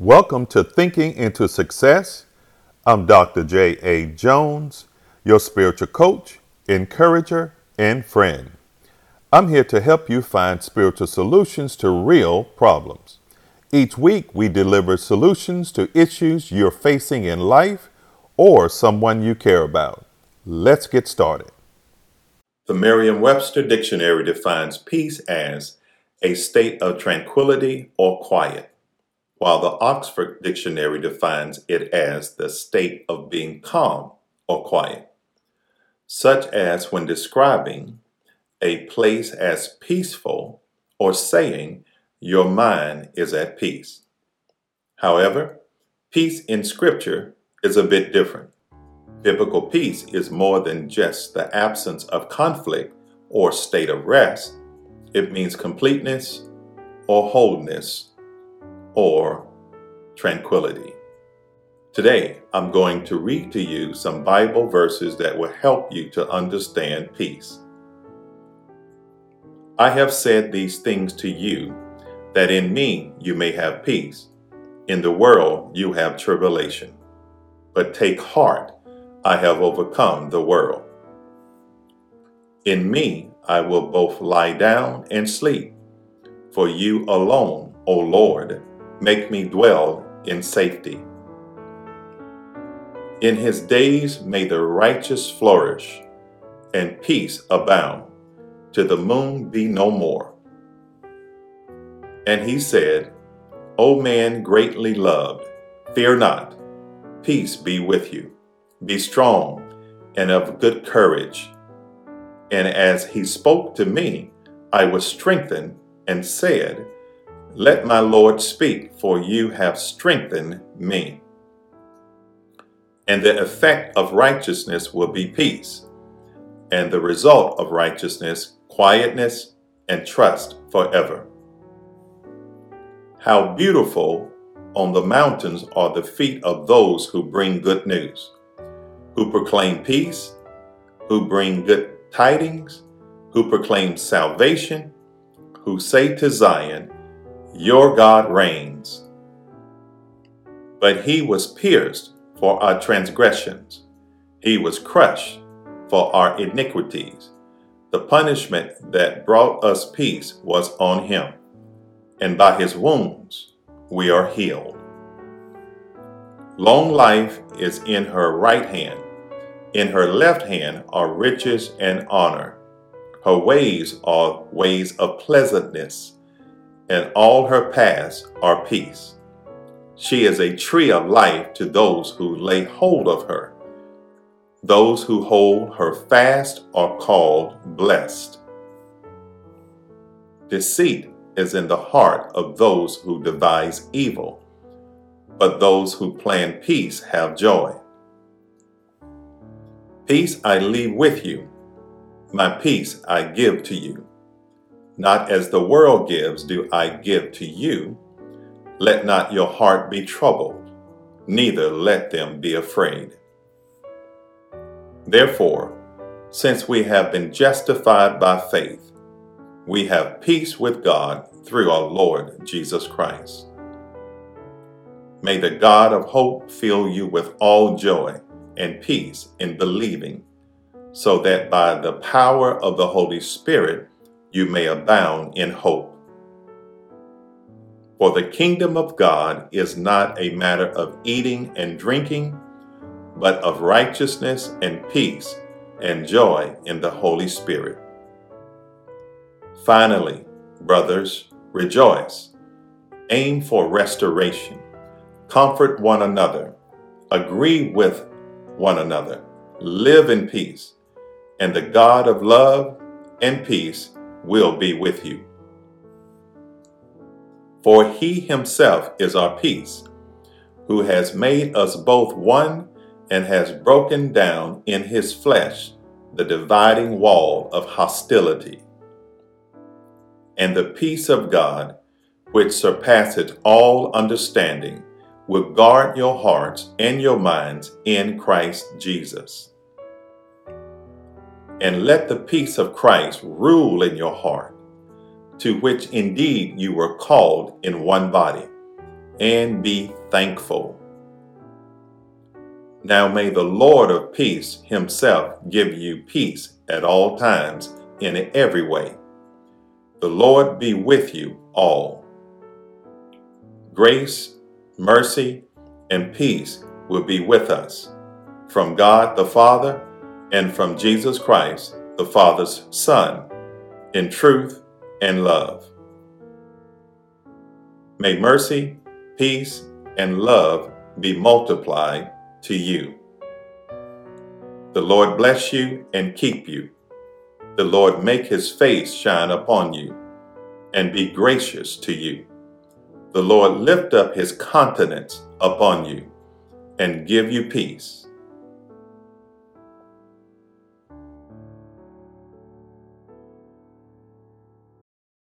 Welcome to Thinking into Success. I'm Dr. J.A. Jones, your spiritual coach, encourager, and friend. I'm here to help you find spiritual solutions to real problems. Each week, we deliver solutions to issues you're facing in life or someone you care about. Let's get started. The Merriam Webster Dictionary defines peace as a state of tranquility or quiet while the Oxford Dictionary defines it as the state of being calm or quiet, such as when describing a place as peaceful or saying your mind is at peace. However, peace in Scripture is a bit different. Biblical peace is more than just the absence of conflict or state of rest. It means completeness or wholeness or tranquility. Today, I'm going to read to you some Bible verses that will help you to understand peace. I have said these things to you, that in me you may have peace. In the world you have tribulation. But take heart, I have overcome the world. In me I will both lie down and sleep. For you alone, O Lord, make me dwell in safety. In his days may the righteous flourish, and peace abound, to the moon be no more. And he said, O man greatly loved, fear not, peace be with you. Be strong and of good courage. And as he spoke to me, I was strengthened and said, let my Lord speak, for you have strengthened me. And the effect of righteousness will be peace, and the result of righteousness, quietness and trust forever. How beautiful on the mountains are the feet of those who bring good news, who proclaim peace, who bring good tidings, who proclaim salvation, who say to Zion, your God reigns. But he was pierced for our transgressions, he was crushed for our iniquities. The punishment that brought us peace was on him, and by his wounds we are healed. Long life is in her right hand, in her left hand are riches and honor. Her ways are ways of pleasantness and all her paths are peace. She is a tree of life to those who lay hold of her. Those who hold her fast are called blessed. Deceit is in the heart of those who devise evil, but those who plan peace have joy. Peace I leave with you, my peace I give to you. Not as the world gives, do I give to you. Let not your heart be troubled, neither let them be afraid. Therefore, since we have been justified by faith, we have peace with God through our Lord Jesus Christ. May the God of hope fill you with all joy and peace in believing, so that by the power of the Holy Spirit you may abound in hope. For the kingdom of God is not a matter of eating and drinking, but of righteousness and peace and joy in the Holy Spirit. Finally, brothers, rejoice, aim for restoration, comfort one another, agree with one another, live in peace, and the God of love and peace will be with you. For he himself is our peace, who has made us both one and has broken down in his flesh the dividing wall of hostility. And the peace of God, which surpasseth all understanding, will guard your hearts and your minds in Christ Jesus and let the peace of Christ rule in your heart, to which indeed you were called in one body, and be thankful. Now may the Lord of peace himself give you peace at all times in every way. The Lord be with you all. Grace, mercy, and peace will be with us from God the Father and from Jesus Christ, the Father's Son, in truth and love. May mercy, peace, and love be multiplied to you. The Lord bless you and keep you. The Lord make his face shine upon you and be gracious to you. The Lord lift up his countenance upon you and give you peace.